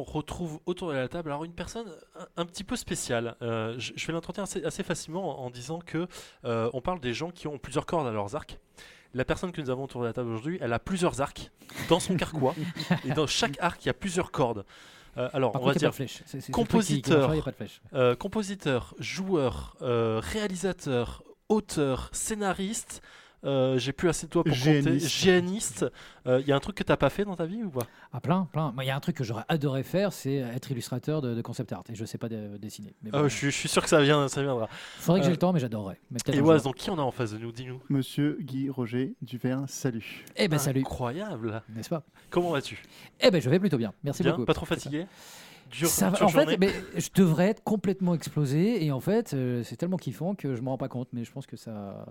on retrouve autour de la table alors une personne un, un petit peu spéciale. Euh, je, je vais l'introduire assez, assez facilement en, en disant que euh, on parle des gens qui ont plusieurs cordes à leurs arcs. La personne que nous avons autour de la table aujourd'hui, elle a plusieurs arcs dans son carquois. et dans chaque arc, il y a plusieurs cordes. Euh, alors, Par on va contre, dire qui- qui compositeur. flèche. compositeur, joueur, réalisateur, auteur, scénariste. Euh, J'ai plus assez de toi pour compter. Géaniste. Géaniste. Euh, Il y a un truc que t'as pas fait dans ta vie ou pas Ah, plein, plein. Il y a un truc que j'aurais adoré faire, c'est être illustrateur de, de concept art. Et je sais pas dessiner. Mais Ah, je, suis, je suis sûr que ça, vient, ça viendra. faudrait que j'ai euh, le temps, mais j'adorerais. Et jour. donc qui on a en face de nous? Dis-nous. Monsieur Guy Roger Duvert, salut. Eh ben salut, Incroyable. n'est-ce pas? Comment vas-tu? Eh ben je vais plutôt bien. Merci Bien? beaucoup. Pas trop fatigué? Ça va- en fait, mais je devrais être complètement explosé et en fait, euh, c'est tellement kiffant que je m'en rends pas compte. Mais je pense que ça,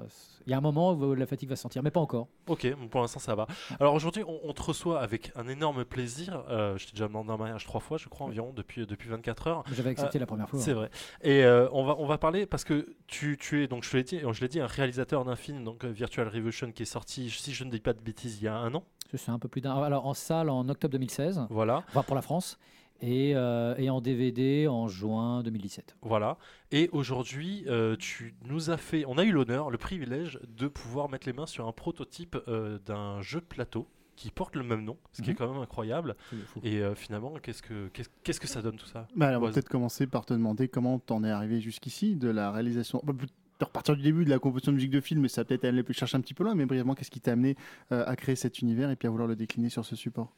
il y a un moment où la fatigue va se sentir, mais pas encore. Ok, bon, pour l'instant ça va. Alors aujourd'hui, on, on te reçoit avec un énorme plaisir. Euh, je t'ai déjà demandé un mariage trois fois, je crois, environ, depuis, depuis 24 heures. J'avais accepté la première fois. Euh, C'est vrai. Et euh, on, va, on va parler parce que tu, tu es, donc je l'ai dit, je l'ai dit, un réalisateur d'un film, donc euh, Virtual Revolution, qui est sorti, si je ne dis pas de bêtises, il y a un an. Suis un peu plus d'un. Alors en salle en octobre 2016, Voilà. enfin pour la France, et, euh, et en DVD en juin 2017. Voilà. Et aujourd'hui, euh, tu nous as fait, on a eu l'honneur, le privilège de pouvoir mettre les mains sur un prototype euh, d'un jeu de plateau qui porte le même nom, ce qui est Mhm. quand même incroyable. Et euh, finalement, qu'est-ce que qu'est-ce qu'est-ce que ça donne tout ça? Bah, alors, on va peut-être commencer par te demander comment t'en es arrivé jusqu'ici, de la réalisation. Bah, de repartir du début de la composition de musique de film, mais ça peut-être aller chercher un petit peu loin, mais brièvement, qu'est-ce qui t'a amené euh, à créer cet univers et puis à vouloir le décliner sur ce support?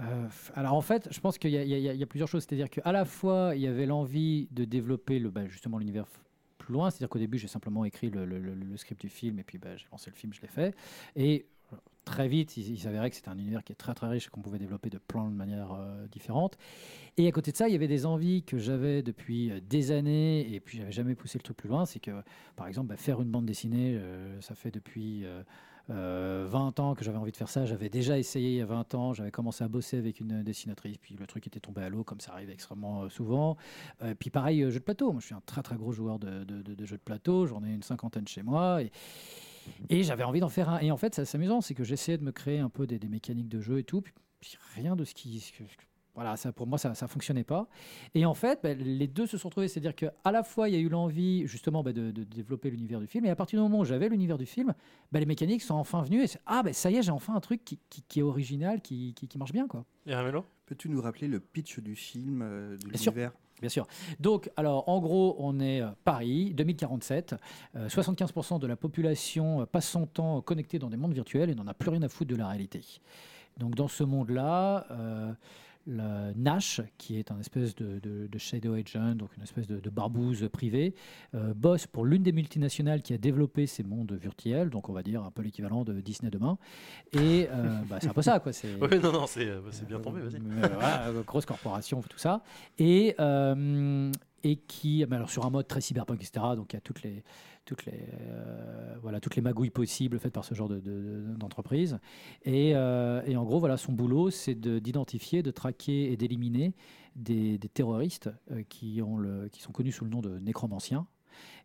Euh, alors en fait, je pense qu'il y, a- plusieurs choses. C'est-à-dire qu'à la fois, il y avait l'envie de développer bah, justement l'univers plus loin. C'est-à-dire qu'au début, j'ai simplement écrit le, script du film et puis bah, j'ai lancé le film, je l'ai fait. Et très vite, il, il s'avérait que c'était un univers qui est très très riche et qu'on pouvait développer de plein de manières euh, différentes. Et à côté de ça, il y avait des envies que j'avais depuis euh, des années et puis j'avais jamais poussé le truc plus loin. C'est que, par exemple, bah, faire une bande dessinée, euh, ça fait depuis... euh, euh, 20 ans que j'avais envie de faire ça. J'avais déjà essayé il y a 20 ans. J'avais commencé à bosser avec une dessinatrice. Puis le truc était tombé à l'eau, comme ça arrive extrêmement euh, souvent. Euh, puis pareil, euh, jeu de plateau. Moi, je suis un très très gros joueur de, de- de- jeux de plateau. J'en ai une cinquantaine chez moi. Et, j'avais envie d'en faire un. Et en fait, c'est amusant. C'est que j'essayais de me créer un peu des, des mécaniques de jeu et tout. Puis rien de ce qui. Voilà, ça, pour moi, ça ne fonctionnait pas. Et en fait, bah, les deux se sont trouvés. C'est-à-dire qu'à la fois, il y a eu l'envie, justement, bah, de, de développer l'univers du film. Et à partir du moment où j'avais l'univers du film, bah, les mécaniques sont enfin venues. Et c'est, ah, bah, ça y est, j'ai enfin un truc qui, qui- qui est original, qui, qui- qui marche bien. quoi. Et Ramello Peux-tu nous rappeler le pitch du film, euh, de Bien sûr. l'univers? Bien sûr. Donc, alors, en gros, on est euh, Paris, 2047. Euh, 75% de la population euh, passe son temps connecté dans des mondes virtuels et n'en a plus rien à foutre de la réalité. Donc, dans ce monde-là, la Nash, qui est un espèce de, de- de shadow agent, donc une espèce de, de barbouze privée, euh, bosse pour l'une des multinationales qui a développé ces mondes virtuels, donc on va dire un peu l'équivalent de Disney demain. Et euh, bah, c'est un peu ça, quoi. C'est, Oui, non, non, c'est euh, c'est bien tombé, vas-y. grosse corporation, tout ça. Et, et qui, mais alors sur un mode très cyberpunk, etc. Donc il y a toutes les, toutes les, euh, voilà, toutes les magouilles possibles faites par ce genre de- de- d'entreprise. et, euh, et en gros, voilà, son boulot, c'est de- d'identifier, de, traquer et d'éliminer des, des terroristes euh, qui, ont le, qui sont connus sous le nom de nécromanciens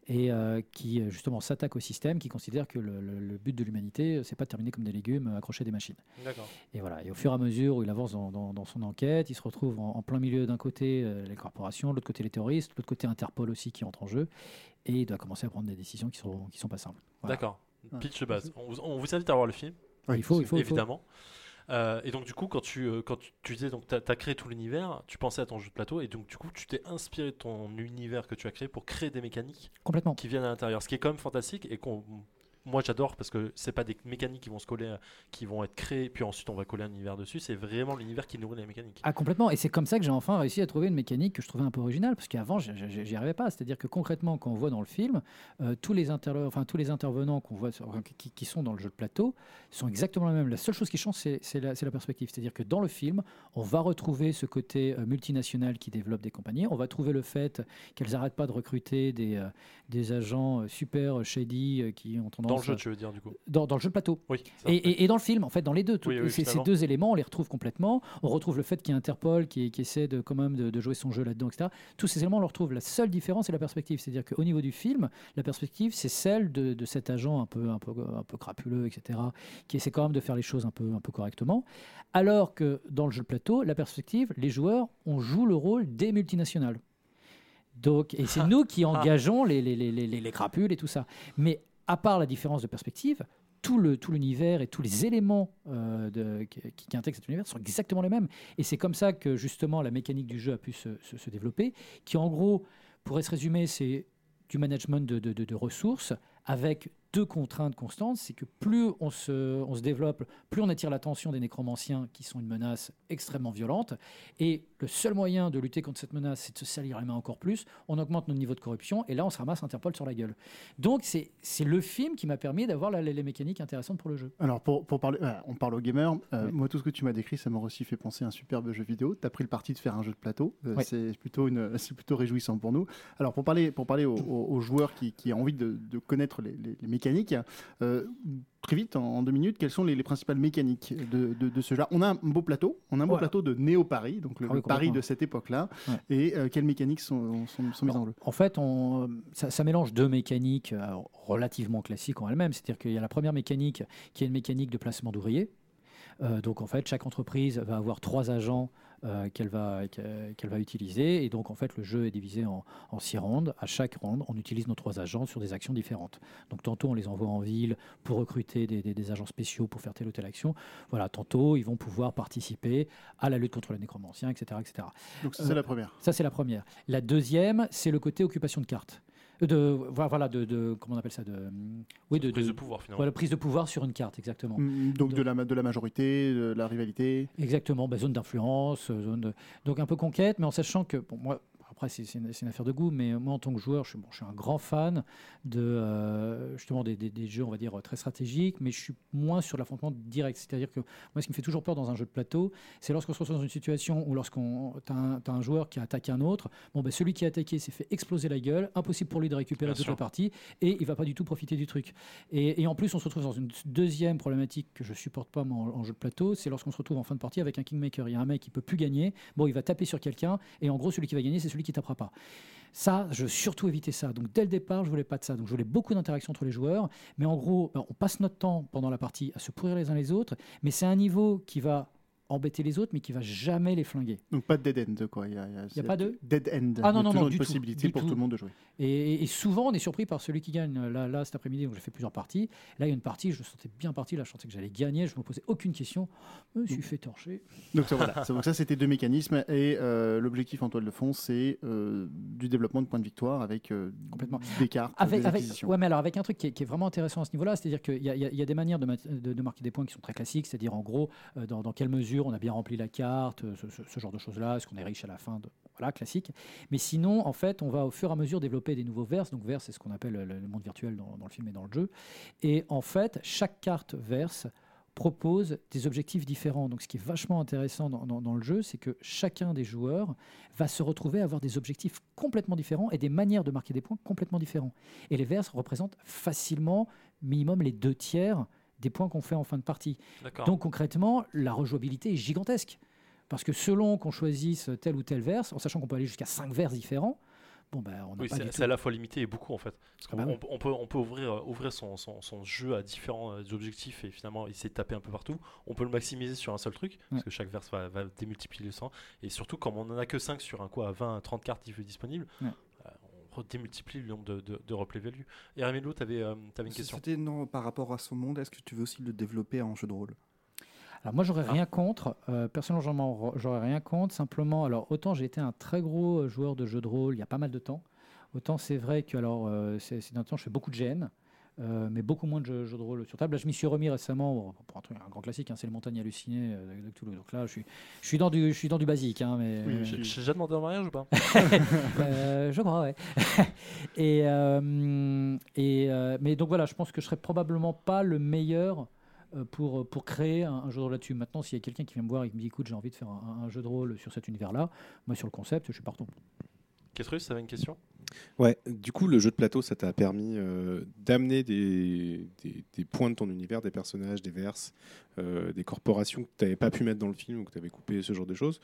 et euh, qui euh, justement s'attaquent au système, qui considèrent que le, le- le but de l'humanité, euh, c'est pas de terminer comme des légumes accrochés à des machines. D'accord. Et voilà. Et au fur et à mesure où il avance dans, dans- dans son enquête, il se retrouve en, en plein milieu d'un côté euh, les corporations, de l'autre côté les terroristes, de l'autre côté Interpol aussi qui entre en jeu, et il doit commencer à prendre des décisions qui sont qui sont pas simples. Voilà. D'accord. Pitch de base. On vous, on vous invite à voir le film, Oui, il faut, il faut, il faut. Euh, et donc du coup, quand tu, euh, quand tu, tu disais donc tu as, créé tout l'univers, tu pensais à ton jeu de plateau et donc du coup, tu t'es inspiré de ton univers que tu as créé pour créer des mécaniques Complètement. qui viennent à l'intérieur. Ce qui est quand même fantastique et qu'on moi j'adore parce que c'est pas des mécaniques qui vont se coller, qui vont être créées puis ensuite on va coller un univers dessus. C'est vraiment l'univers qui nourrit les mécaniques. Ah complètement, et c'est comme ça que j'ai enfin réussi à trouver une mécanique que je trouvais un peu originale, parce qu'avant j'y arrivais pas. C'est-à-dire que concrètement, quand on voit dans le film, euh, tous, les intervenants qu'on voit, qui, sont dans le jeu de plateau, sont exactement les mêmes. La seule chose qui change, c'est la, perspective. C'est-à-dire que dans le film, on va retrouver ce côté euh, multinational qui développe des compagnies. On va trouver le fait qu'elles n'arrêtent pas de recruter des, euh, des agents super shady qui ont tendance Dans le jeu, tu veux dire, du coup dans, dans le jeu de plateau. Oui. Et, et- et dans le film, en fait, dans les deux, tout- Oui, oui, ces, deux éléments, on les retrouve complètement. On retrouve le fait qu'il y a Interpol qui, qui essaie de, quand même de, de jouer son jeu là-dedans, etc. Tous ces éléments, on les retrouve. La seule différence, c'est la perspective. C'est-à-dire qu'au niveau du film, la perspective, c'est celle de, de cet agent un peu, un, peu, un peu crapuleux, etc., qui essaie quand même de faire les choses un peu, un peu correctement. Alors que dans le jeu de plateau, la perspective, les joueurs, on joue le rôle des multinationales. Donc, et c'est nous qui engageons les, les, les, les, les crapules et tout ça. Mais à part la différence de perspective, tout l'univers et tous les éléments euh, qui, intègrent cet univers sont exactement les mêmes. Et c'est comme ça que justement la mécanique du jeu a pu se, développer, qui en gros pourrait se résumer, c'est du management de ressources avec deux contraintes constantes, c'est que plus on se, on se développe, plus on attire l'attention des nécromanciens qui sont une menace extrêmement violente. Et le seul moyen de lutter contre cette menace, c'est de se salir les mains encore plus. On augmente notre niveau de corruption et là, on se ramasse Interpol sur la gueule. Donc, c'est le film qui m'a permis d'avoir les, les mécaniques intéressantes pour le jeu. Alors, pour, pour parler, voilà, on parle aux gamers. Euh, Oui. Moi, tout ce que tu m'as décrit, ça m'a aussi fait penser à un superbe jeu vidéo. Tu as pris le parti de faire un jeu de plateau. Euh, Oui. C'est plutôt, une- plutôt réjouissant pour nous. Alors, pour parler, pour parler aux, aux- aux joueurs qui, qui ont envie de, de connaître les, les- les mécaniques, euh, très vite, en, en deux minutes, quelles sont les, les principales mécaniques de, de- de ce jeu On a un beau plateau. On a un beau Voilà. plateau de Néo-Paris, donc le, Ah oui, le Paris de cette époque-là. Ouais. Et euh, quelles mécaniques sont, sont, sont mises en jeu? En fait, on, ça, ça mélange deux mécaniques euh, relativement classiques en elles-mêmes. C'est-à-dire qu'il y a la première mécanique qui est une mécanique de placement d'ouvriers. Euh, donc en fait, chaque entreprise va avoir trois agents euh, qu'elle va, qu'elle va utiliser. Et donc en fait, le jeu est divisé en, en six rondes. À chaque ronde, on utilise nos trois agents sur des actions différentes. Donc tantôt, on les envoie en ville pour recruter des, des- des agents spéciaux pour faire telle ou telle action. Voilà, tantôt, ils vont pouvoir participer à la lutte contre les nécromanciens, etc. etc. Donc, ça, c'est Euh, la première. Ça, c'est la première. La deuxième, c'est le côté occupation de carte. De, voilà, de, de- comment on appelle ça de, Oui, de, Prise de- de pouvoir, finalement. voilà, prise de pouvoir sur une carte, exactement. Mm, Donc, de la, de la majorité, de la rivalité. Exactement, bah, zone d'influence, euh, zone de... donc un peu conquête, mais en sachant que, bon, moi, après c'est une, affaire de goût, mais moi en tant que joueur, je suis, bon, je suis un grand fan de euh, justement des, des- des jeux, on va dire, très stratégiques, mais je suis moins sur l'affrontement direct. C'est-à-dire que moi, ce qui me fait toujours peur dans un jeu de plateau, c'est lorsqu'on se retrouve dans une situation où lorsqu'on t'as un, joueur qui a attaqué un autre, bon, ben celui qui a attaqué s'est fait exploser la gueule, impossible pour lui de récupérer Bien toute sûr. la partie, et il va pas du tout profiter du truc. Et, et en plus, on se retrouve dans une deuxième problématique que je supporte pas moi, en, en jeu de plateau, c'est lorsqu'on se retrouve en fin de partie avec un kingmaker. Il y a un mec qui peut plus gagner, bon, il va taper sur quelqu'un, et en gros, celui qui va gagner, c'est celui qui tapera pas. Ça, je veux surtout éviter ça. Donc dès le départ, je voulais pas de ça. Donc je voulais beaucoup d'interactions entre les joueurs, mais en gros, ben, on passe notre temps pendant la partie à se pourrir les uns les autres, mais c'est un niveau qui va embêter les autres, mais qui va jamais les flinguer. Donc, pas de dead end, quoi. Il y a, y a pas de dead end. Ah non, non, non, une du tout, possibilité du pour tout. tout le monde de jouer. Et, et souvent, on est surpris par celui qui gagne. Là, là cet après-midi, j'ai fait plusieurs parties. Là, il y a une partie, je me sentais bien parti. Là, je sentais que j'allais gagner. Je me posais aucune question. Je me suis fait torcher. Donc ça, voilà. Donc ça, c'était deux mécanismes. Et euh, l'objectif en toile de fond, c'est euh, du développement de points de victoire avec euh, Complètement. des cartes, Avec, des avec, acquisitions. ouais, mais alors avec un truc qui est, qui est vraiment intéressant à ce niveau-là, c'est-à-dire qu'il y, a- y des manières de, mat- de- de marquer des points qui sont très classiques, c'est-à-dire en gros, dans, dans quelle mesure on a bien rempli la carte, ce, genre de choses-là, est-ce qu'on est riche à la fin, de, voilà, classique. Mais sinon, en fait, on va au fur et à mesure développer des nouveaux verses. Donc verse, c'est ce qu'on appelle le, monde virtuel dans, le film et dans le jeu. Et en fait, chaque carte verse propose des objectifs différents. Donc ce qui est vachement intéressant dans, dans- dans le jeu, c'est que chacun des joueurs va se retrouver à avoir des objectifs complètement différents et des manières de marquer des points complètement différents. Et les verses représentent facilement minimum les deux tiers des points qu'on fait en fin de partie. Donc concrètement, la rejouabilité est gigantesque. Parce que selon qu'on choisisse tel ou tel verse, en sachant qu'on peut aller jusqu'à 5 verses différents, bon ben on n'a Oui, pas c'est à la fois limité et beaucoup en fait. Parce Ah bah on, on peut, on peut ouvrir, euh, ouvrir son, son, son jeu à différents euh, objectifs et finalement essayer de taper un peu partout. On peut le maximiser sur un seul truc, parce que chaque verse va, va démultiplier le sang. Et surtout, comme on en a que 5 sur un quoi, à 20, 30 cartes disponibles, Ouais. Démultiplie le nombre de, de, de replay value. Et tu avais, une question. C'était non, par rapport à ce monde, est-ce que tu veux aussi le développer en jeu de rôle? Alors moi j'aurais Ah. rien contre, euh, personnellement j'aurais rien contre, simplement alors autant j'ai été un très gros joueur de jeux de rôle il y a pas mal de temps, autant c'est vrai que alors euh, c'est c'est d'un temps je fais beaucoup de GN, euh, mais beaucoup moins de jeux, jeux de rôle sur table. Là je m'y suis remis récemment bon, pour un, truc, un grand classique, hein, c'est le Montagne hallucinées euh, de Cthulhu. Donc là je suis, je suis dans du, je suis dans du basique, hein, mais Oui, J'ai déjà demandé en mariage ou pas? Euh, je crois, ouais. et, euh, et, euh, mais donc voilà, je pense que je serais probablement pas le meilleur pour, pour créer un, un jeu de rôle là-dessus. Maintenant, s'il y a quelqu'un qui vient me voir et qui me dit écoute, j'ai envie de faire un, un jeu de rôle sur cet univers-là, moi sur le concept, je suis partant. Ketrus, tu avais une question? Ouais, du coup, le jeu de plateau, ça t'a permis euh, d'amener des, points de ton univers, des personnages, des verses, euh, des corporations que tu n'avais pas pu mettre dans le film ou que tu avais coupé, ce genre de choses.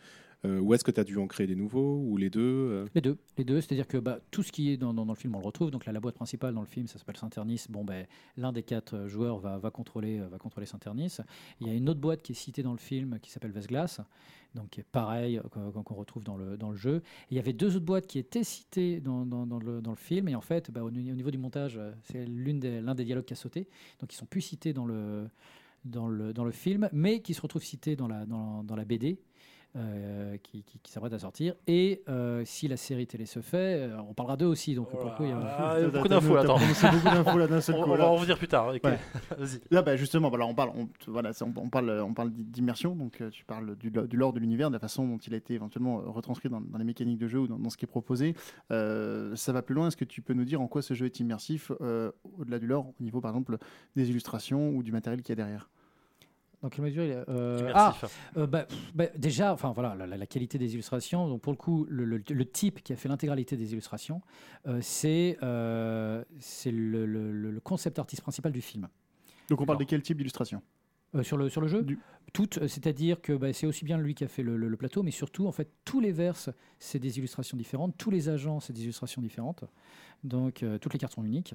Euh, ou est-ce que tu as dû en créer des nouveaux ou les deux euh Les deux, les deux. C'est-à-dire que bah, tout ce qui est dans, le film, on le retrouve. Donc là, la boîte principale dans le film, ça s'appelle Saint-Ternis. Bon, ben, l'un des quatre euh, joueurs va, contrôler, euh, va contrôler Saint-Ternis. Il y a une autre boîte qui est citée dans le film qui s'appelle Vesglas, donc pareil qu'on retrouve dans le, jeu. Il y avait deux autres boîtes qui étaient citées dans, le, film. Et en fait, bah, au, ni- au niveau du montage, c'est l'un des dialogues qui a sauté. Donc ils sont plus cités dans le, film, mais qui se retrouvent cités dans la BD. Euh, qui, qui, qui s'apprête à sortir. Et euh, si la série télé se fait, euh, on parlera d'eux aussi. Donc pour le coup, il y a- Ah, beaucoup d'infos, attends. prononcé beaucoup d'infos là d'un seul On, coup, on là. va en revenir plus tard. Ouais. Là, bah, justement, voilà, on parle, on, voilà, c'est- on, on parle, on parle d'immersion. Donc, euh, tu parles du, lo- du lore de l'univers, de la façon dont il a été éventuellement retranscrit dans, dans les mécaniques de jeu ou dans, dans ce qui est proposé. Euh, ça va plus loin. Est-ce que tu peux nous dire en quoi ce jeu est immersif euh, au-delà du lore, au niveau, par exemple, des illustrations ou du matériel qu'il y a derrière? Dans quelle mesure il est, euh, Ah, euh, bah, bah, déjà, enfin voilà, la, la- la qualité des illustrations. Donc pour le coup, le, le- le type qui a fait l'intégralité des illustrations, euh, c'est euh, c'est le, le- le- le concept artiste principal du film. Donc, on parle de quel type d'illustration? Euh, sur, le, sur le jeu Du- Toutes, c'est-à-dire que bah, c'est aussi bien lui qui a fait le, le- le plateau, mais surtout, en fait, tous les verses, c'est des illustrations différentes, tous les agents, c'est des illustrations différentes. Donc, euh, toutes les cartes sont uniques.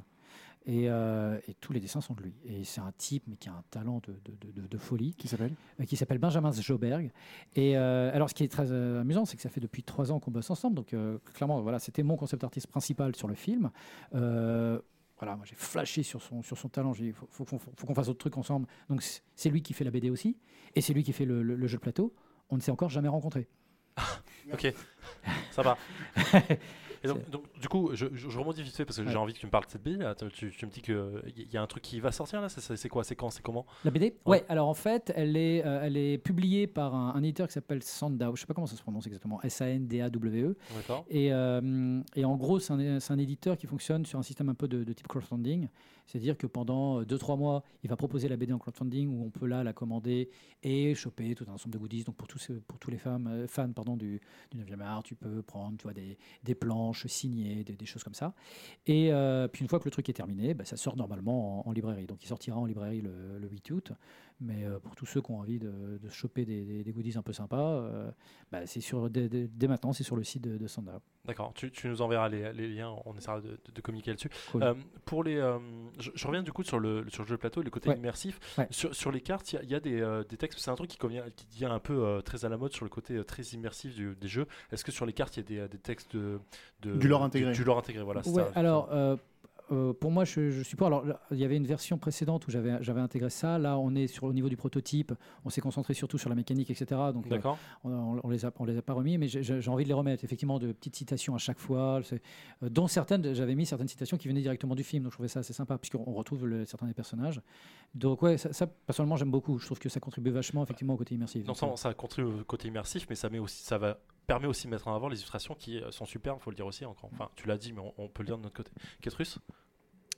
Et, euh, et tous les dessins sont de lui. Et c'est un type, mais qui a un talent de, de- de- de folie. qui s'appelle euh, qui s'appelle Benjamin Joberg. Et euh, alors, ce qui est très euh, amusant, c'est que ça fait depuis trois ans qu'on bosse ensemble. Donc, euh, clairement, voilà, c'était mon concept artiste principal sur le film. Euh, voilà, moi j'ai flashé sur son, sur son talent. J'ai dit, faut, faut, qu'on- faut qu'on fasse autre truc ensemble. Donc, c'est- c'est lui qui fait la BD aussi, et c'est lui qui fait le, le- le jeu de plateau. On ne s'est encore jamais rencontrés. Ok, ça va. Et donc, donc, du coup, je, je, je rebondis vite fait parce que Ouais. j'ai envie que tu me parles de cette BD. Là. Tu, me dis qu'il y a un truc qui va sortir là. C'est- quoi? C'est quand? C'est comment? La BD? Ouais. ouais. alors en fait, elle est, euh, elle est publiée par un, un éditeur qui s'appelle Sandow. Je sais pas comment ça se prononce exactement. S-A-N-D-A-W-E. D'accord. Et, euh, et en gros, c'est un, un éditeur qui fonctionne sur un système un peu de, de type crowdfunding. C'est-à-dire que pendant 2-3 mois, il va proposer la BD en crowdfunding où on peut là la commander et choper tout un ensemble de goodies. Donc pour tous, pour tous les femmes, euh, fans pardon, du, du 9e art, tu peux prendre tu vois, des, des planches signées, des, choses comme ça. Et euh, puis une fois que le truc est terminé, bah, ça sort normalement en, en librairie. Donc il sortira en librairie le, le 8 août. Mais euh, pour tous ceux qui ont envie de, de se choper des, des- des goodies un peu sympas, euh, bah, c'est sur, dès, maintenant, c'est sur le site de, de Sandow. D'accord. Tu, tu nous enverras les, les liens. On essaiera de, de- de communiquer là-dessus. Cool. Euh, pour les, euh, je, je reviens du coup sur le, sur le jeu de plateau et le côté Ouais. immersif. Ouais. Sur, sur les cartes, il y a- il y, a des, euh, des textes. C'est un truc qui, convient, qui devient un peu euh, très à la mode sur le côté euh, très immersif du- des jeux. Est-ce que sur les cartes, il y a des, des textes de, de- Du lore intégré. Du, lore intégré, voilà. Ouais, ça. alors euh, pour moi, je, je suppose. Alors, là, il y avait une version précédente où j'avais j'avais intégré ça. Là, on est sur au niveau du prototype. On s'est concentré surtout sur la mécanique, etc. Donc, euh, on, on- on les a on les a pas remis, mais j'ai- envie de les remettre. Effectivement, de petites citations à chaque fois, c'est- euh, dont certaines. J'avais mis certaines citations qui venaient directement du film. Donc, je trouvais ça assez sympa puisqu'on on retrouve le- certains des personnages. Donc, ouais, ça, ça, personnellement, j'aime beaucoup. Je trouve que ça contribue vachement effectivement au côté immersif. Non seulement ça contribue au côté immersif, mais ça, met aussi, ça va, permet aussi de mettre en avant les illustrations qui euh, sont superbes, faut le dire aussi. Encore. Enfin, tu l'as dit, mais on, on peut le dire de notre côté. Ketrus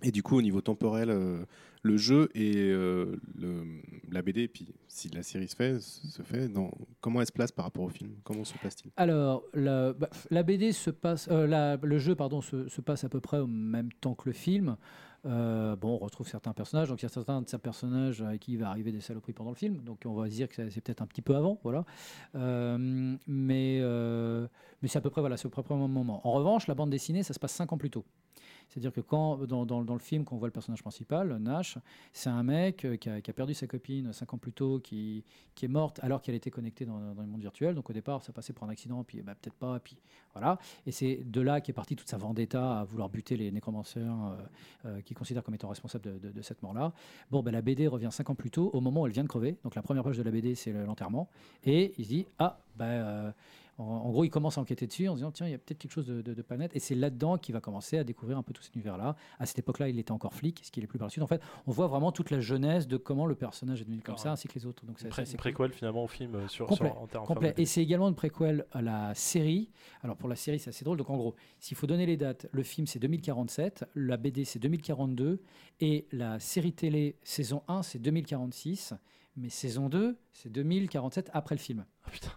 Et du coup, au niveau temporel, euh, le jeu et euh, le, la BD, et puis si la série se fait, se fait dans, comment elle se place par rapport au film? Comment se passe-t-il? Alors, la, bah, la BD se passe, euh, la- le jeu pardon se, se passe à peu près au même temps que le film. Euh, bon, on retrouve certains personnages, donc il y a certains de ces personnages à qui il va arriver des saloperies pendant le film, donc on va dire que c'est peut-être un petit peu avant, voilà. Euh, mais euh, c'est à peu près voilà, c'est au même moment. En revanche, la bande dessinée, ça se passe cinq ans plus tôt. C'est-à-dire que quand, dans, dans- le film, quand on voit le personnage principal, Nash, c'est un mec euh, qui a, qui perdu sa copine cinq ans plus tôt, qui, qui est morte alors qu'elle était connectée dans, dans le monde virtuel. Donc au départ, ça passait pour un accident, puis bah, peut-être pas, puis voilà. Et c'est de là qu'est partie toute sa vendetta à vouloir buter les nécromanceurs euh, euh, qu'il considère comme étant responsables de, cette mort-là. Bon, bah, la BD revient cinq ans plus tôt, au moment où elle vient de crever. Donc la première page de la BD, c'est le- l'enterrement. Et il se dit, ah, bah, euh, en, en gros, il commence à enquêter dessus en se disant, tiens, il y a peut-être quelque chose de, de, de pas net. Et c'est là-dedans qu'il va commencer à découvrir un peu tout cet univers-là. À cette époque-là, il était encore flic, ce qui est plus par la suite. En fait, on voit vraiment toute la jeunesse de comment le personnage est devenu comme ça, ainsi que les autres. Donc c'est Pré- cool. préquel finalement au film euh, sur, Complet, sur- en termes Complet. Et c'est également une préquel à la série. Alors pour la série, c'est assez drôle. Donc en gros, s'il faut donner les dates, le film c'est 2047, la BD c'est 2042 et la série télé saison 1 c'est 2046, mais saison 2 c'est 2047 après le film. Ah, putain.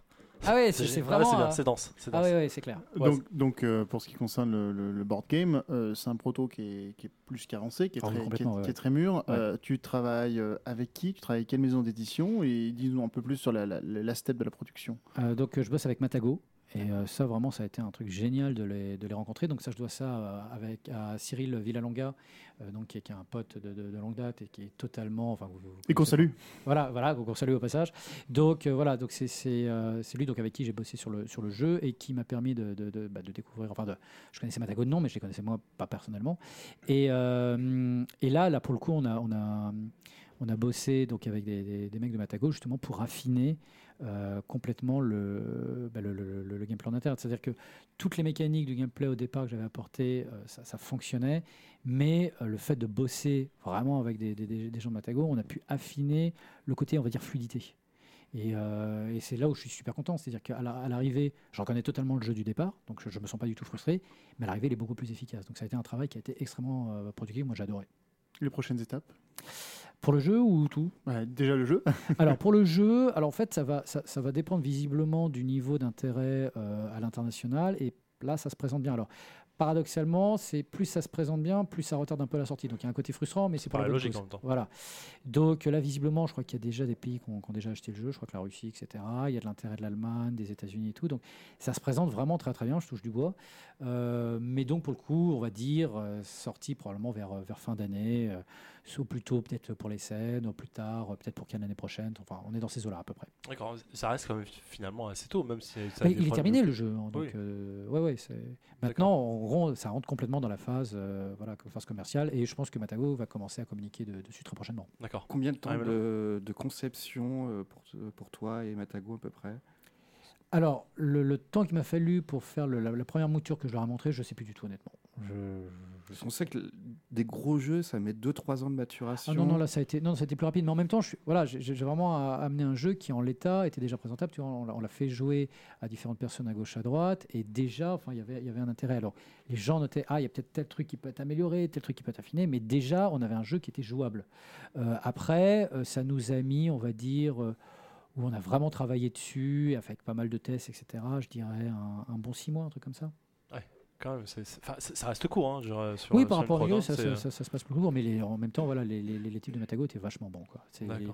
Ah ouais, c'est vraiment. Ah, c'est bien, euh, c'est dense. Ah ouais, ouais, c'est clair. Ouais, donc, donc euh, pour ce qui concerne le, le- le board game, euh, c'est un proto qui est, qui est plus carencé, qui est, Ah très, qui est- qui ouais. est très mûr. Ouais. Euh, tu travailles euh, avec qui? Tu travailles avec quelle maison d'édition? Et dis-nous un peu plus sur la, la, la step de la production. Euh, donc euh, je bosse avec Matago. Et euh, ça, vraiment, ça a été un truc génial de les, de les rencontrer. Donc ça, je dois ça euh, avec à Cyril Villalonga, euh, donc, qui est, qui est un pote de, de- de longue date et qui est totalement... Enfin, vous- vous Et qu'on salue. Voilà, voilà, qu'on salue au passage. Donc euh, voilà, donc c'est lui donc avec qui j'ai bossé sur le sur le jeu et qui m'a permis de de, de, bah, de découvrir. Enfin, de, je connaissais Matago de nom, mais je les connaissais moi pas personnellement. Et et là, là pour le coup, on a on a on a bossé donc avec des, mecs de Matago justement pour affiner euh, complètement le, bah, le, gameplay en interne. C'est-à-dire que toutes les mécaniques du gameplay au départ que j'avais apportées, euh, ça, fonctionnait, mais euh, le fait de bosser vraiment avec des, gens de Matago, on a pu affiner le côté, on va dire, fluidité. Et, euh, c'est là où je suis super content. C'est-à-dire qu'à l'arrivée, je reconnais totalement le jeu du départ, donc je ne me sens pas du tout frustré, mais à l'arrivée, il est beaucoup plus efficace. Donc ça a été un travail qui a été extrêmement productif. Moi, adoré. Les prochaines étapes Pour le jeu ou tout? Ouais, Déjà le jeu. alors pour le jeu, alors en fait ça va, ça, ça va dépendre visiblement du niveau d'intérêt euh, à l'international et là ça se présente bien. Alors paradoxalement, c'est plus ça se présente bien, plus ça retarde un peu la sortie. Donc il y a un côté frustrant, mais c'est pas paraît la logique en même temps. Voilà. Donc là visiblement, je crois qu'il y a déjà des pays qui ont, qui ont déjà acheté le jeu. Je crois que la Russie, etc. Il y a de l'intérêt de l'Allemagne, des États-Unis et tout. Donc ça se présente vraiment très très bien. Je touche du bois. Euh, mais donc pour le coup, on va dire euh, sortie probablement vers vers fin d'année, euh, ou plutôt peut-être pour les scènes, ou plus tard, euh, peut-être pour Cannes l'année prochaine. Enfin, on est dans ces eaux-là à peu près. D'accord, ça reste quand même finalement assez tôt, même si ça Bah, il est terminé le jeu. hein, donc, Oui. euh, ouais, ouais, c'est- Maintenant, en gros, ça rentre complètement dans la phase, euh, voilà, phase commerciale. Et je pense que Matago va commencer à communiquer de- dessus très prochainement. D'accord. Combien de temps de, de conception pour, pour toi et Matago à peu près? Alors, le, le temps qu'il m'a fallu pour faire le- la, la première mouture que je leur ai montrée, je ne sais plus du tout, honnêtement. Je- qu'on sait que des gros jeux, ça met 2-3 ans de maturation. Ah non, non, là, ça a été, non, ça a été plus rapide. Mais en même temps, j'ai vraiment amené un jeu qui, en l'état, était déjà présentable. On l'a- on fait jouer à différentes personnes à gauche, à droite. Et déjà, enfin, il y avait- il y avait un intérêt. Alors, les gens notaient, ah, il y a peut-être tel truc qui peut être amélioré, tel truc qui peut être affiné. Mais déjà, on avait un jeu qui était jouable. Euh, après, euh, ça nous a mis, on va dire, euh, où on a vraiment travaillé dessus, avec pas mal de tests, etc. Je dirais un, un bon six mois, un truc comme ça. Quand même, ça reste court. Hein, sur, oui, par rapport au programme, jeu, ça, c'est, ça, ça- ça se passe plus court, mais les- en même temps, voilà, les, les, les types de Matago étaient vachement bons. Quoi.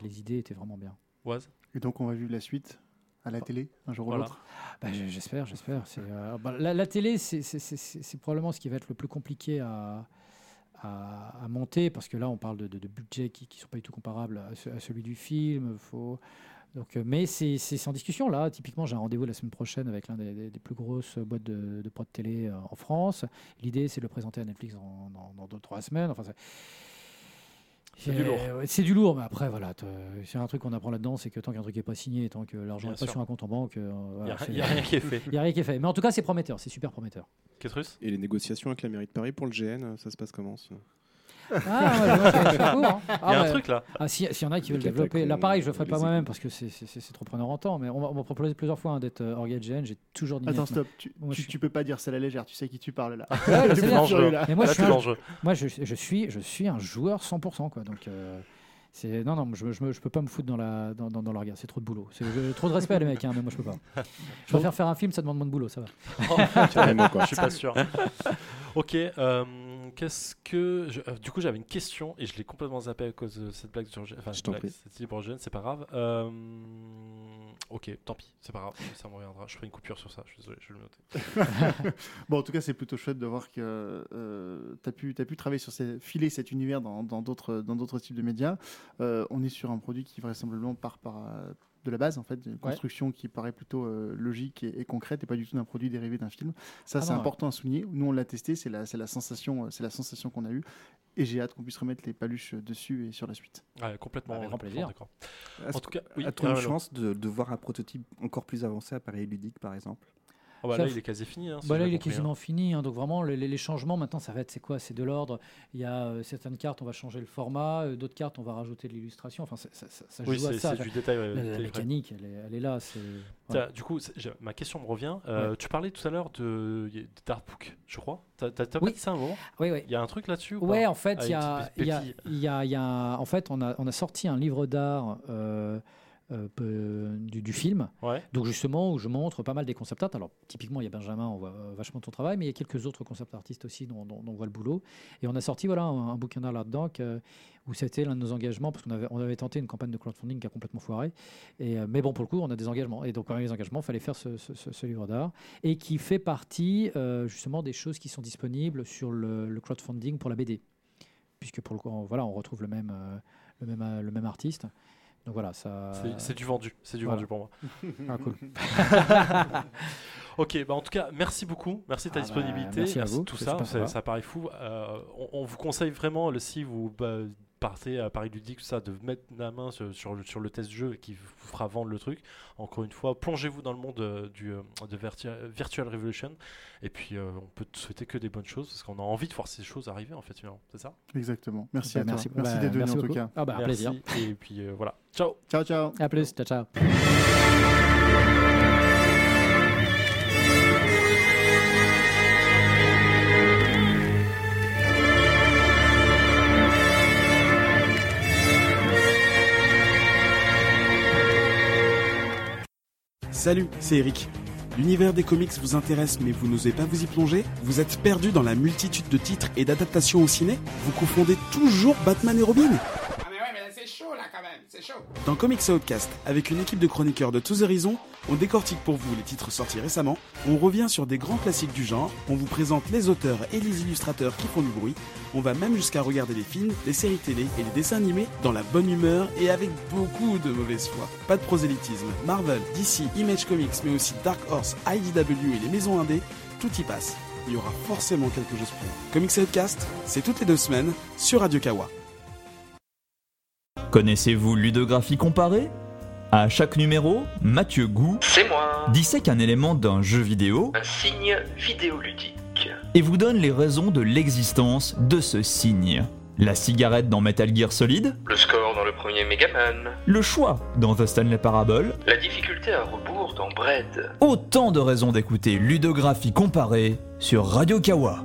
Les, idées étaient vraiment bien. Oise? Et donc on va vivre la suite à la télé, un jour Voilà. ou l'autre? Bah, j'espère, j'espère. Euh, bah, la, la télé, c'est, probablement ce qui va être le plus compliqué à, à, à monter, parce que là, on parle de, de- de budgets qui ne sont pas du tout comparables à, ce- à celui du film. Faut... Donc, euh, mais c'est, c'est- c'est en discussion là. Typiquement, j'ai un rendez-vous la semaine prochaine avec l'un des, des- des plus grosses boîtes de, de prod télé euh, en France. L'idée, c'est de le présenter à Netflix dans, dans, dans deux, trois semaines. Enfin, c'est, C'est du lourd. ouais, C'est du lourd, mais après, voilà. te- C'est un truc qu'on apprend là-dedans, c'est que tant qu'un truc n'est pas signé, tant que l'argent n'est pas sur un compte en banque, euh, Il voilà, n'y a, rien qui est fait. il n'y a rien qui est fait. Mais en tout cas, c'est prometteur, c'est super prometteur. Ketrus? Et les négociations avec la mairie de Paris pour le GN, ça se passe comment ça? Ah, ouais, c'est- c'est hein. Il y Ah, a un ouais. truc là. Ah, si- s'il y en a qui veulent développer. Là, catacombes, pareil, je le ferai les pas moi-même parce que c'est c'est- c'est- c'est trop preneur en temps. Mais on m'a on m'a proposé plusieurs fois hein, d'être euh, orga de GN. J'ai toujours dit. Attends, non. stop. Tu, Moi, tu, je suis- tu peux pas dire ça à la légère. Tu sais qui tu parles là. Ouais, je Tu sais là. Mais moi, je Là, suis, t'es un, moi je, je suis, je suis un joueur 100%. Quoi, donc, euh, c'est non, non, je, je, me- je peux pas me foutre dans la dans, dans, dans l'orga. C'est trop de boulot. C'est j'ai trop de respect les mecs, hein, mais moi je peux pas. Je préfère faire un film, ça demande moins de boulot, ça va. Carrément, quoi. Je suis pas sûr. ok. euh, Qu'est-ce que. je- euh, du coup, j'avais une question et je l'ai complètement zappé à cause de cette blague sur. Enfin, Je cette t'en prie. cette c'est pas grave. Euh, ok, tant pis, c'est pas grave. Ça me reviendra. Je ferai une coupure sur ça. Je suis désolé, je vais le noter. Bon, en tout cas, c'est plutôt chouette de voir que tu as, pu as pu travailler sur ces, filer cet univers dans dans d'autres dans d'autres types de médias. Euh, on est sur un produit qui vraisemblablement part par euh, de la base, en fait, une construction qui paraît plutôt euh, logique et, et concrète et pas du tout d'un produit dérivé d'un film. Ça, Ah c'est ouais. important à souligner. Nous, on l'a testé, c'est la, c'est la sensation, euh, c'est la sensation qu'on a eue. Et j'ai hâte qu'on puisse remettre les paluches dessus et sur la suite. Ouais, complètement. Avec grand plaisir. d'accord. En tout cas, oui. As-tu ah, une chance de, de voir un prototype encore plus avancé à Paris ludique, par exemple? Oh, bah, là, il est quasi fini. Hein, si Bah là, il est compris, hein. quasiment fini. hein, donc vraiment, les, changements maintenant, ça va être c'est quoi? C'est de l'ordre. Il y a euh, certaines cartes, on va changer le format. euh, D'autres cartes, on va rajouter de l'illustration. Enfin, ça, ça, ça- ça Oui, à ça. du détail. La, la mécanique, elle est, elle est là. Du coup, ma question me revient. Euh, Tu parlais tout à l'heure de d'Artbook, je crois. T'as t'as pas Oui. ça un moment? Oui, oui. Il y a un truc là-dessus ou Ouais, en fait, Ah, il y a, y a, y a- y a- en fait, on a, on a sorti un livre d'art euh, euh, peu- du, du film. Ouais. Donc justement, où je montre pas mal des concept art. Alors typiquement, il y a Benjamin, on voit euh, vachement ton travail, mais il y a quelques autres concept artistes aussi dont, dont- dont on voit le boulot. Et on a sorti voilà un, un bouquin d'art là-dedans où c'était l'un de nos engagements, parce qu'on avait, on avait tenté une campagne de crowdfunding qui a complètement foiré. Et, euh, mais bon, pour le coup, on a des engagements. Et donc, avec les engagements, il fallait faire ce, ce- ce- ce livre d'art. Et qui fait partie euh, justement des choses qui sont disponibles sur le, le crowdfunding pour la BD. Puisque pour le coup, on, voilà, on retrouve le même, euh, le même, euh, le même artiste. Donc voilà, ça. C'est- du vendu, c'est du voilà. vendu pour moi. Ah, cool. Ok, bah en tout cas, merci beaucoup, merci de ta Ah bah, disponibilité, merci à vous, tout ça, ça, paraît fou. Euh, on, on vous conseille vraiment, le, si vous bah, partez à Paris Ludique, tout ça, de mettre la main sur, sur le, sur le test jeu qui vous fera vendre le truc. Encore une fois, plongez-vous dans le monde euh, du, euh, de Virtua- Virtual Revolution, et puis euh, on peut te souhaiter que des bonnes choses, parce qu'on a envie de voir ces choses arriver, en fait, finalement, c'est ça? Exactement. Merci Bah, à toi. merci, Merci bah, d'être venu en tout cas. Ah bah, Merci, plaisir. et puis euh, voilà, ciao Ciao, ciao. À plus, ciao, ciao. Salut, c'est Eric. L'univers des comics vous intéresse mais vous n'osez pas vous y plonger Vous êtes perdu dans la multitude de titres et d'adaptations au ciné Vous confondez toujours Batman et Robin Ah mais ouais, mais c'est chaud là quand même, c'est chaud. Dans Comics Outcast, avec une équipe de chroniqueurs de tous horizons, on décortique pour vous les titres sortis récemment, on revient sur des grands classiques du genre, on vous présente les auteurs et les illustrateurs qui font du bruit, on va même jusqu'à regarder les films, les séries télé et les dessins animés dans la bonne humeur et avec beaucoup de mauvaise foi. Pas de prosélytisme. Marvel, DC, Image Comics, mais aussi Dark Horse, IDW et les maisons indées, tout y passe. Il y aura forcément quelque chose pour vous. Comics Outcast, c'est toutes les deux semaines sur Radio Kawa. Connaissez-vous Ludographie comparée? À chaque numéro, Mathieu Gou C'est moi, dissèque un élément d'un jeu vidéo un signe vidéoludique. et vous donne les raisons de l'existence de ce signe. La cigarette dans Metal Gear Solid, Le score dans le premier Megaman, le choix dans The Stanley Parable, la difficulté à rebours dans Bread. autant de raisons d'écouter Ludographie comparée sur Radio Kawa.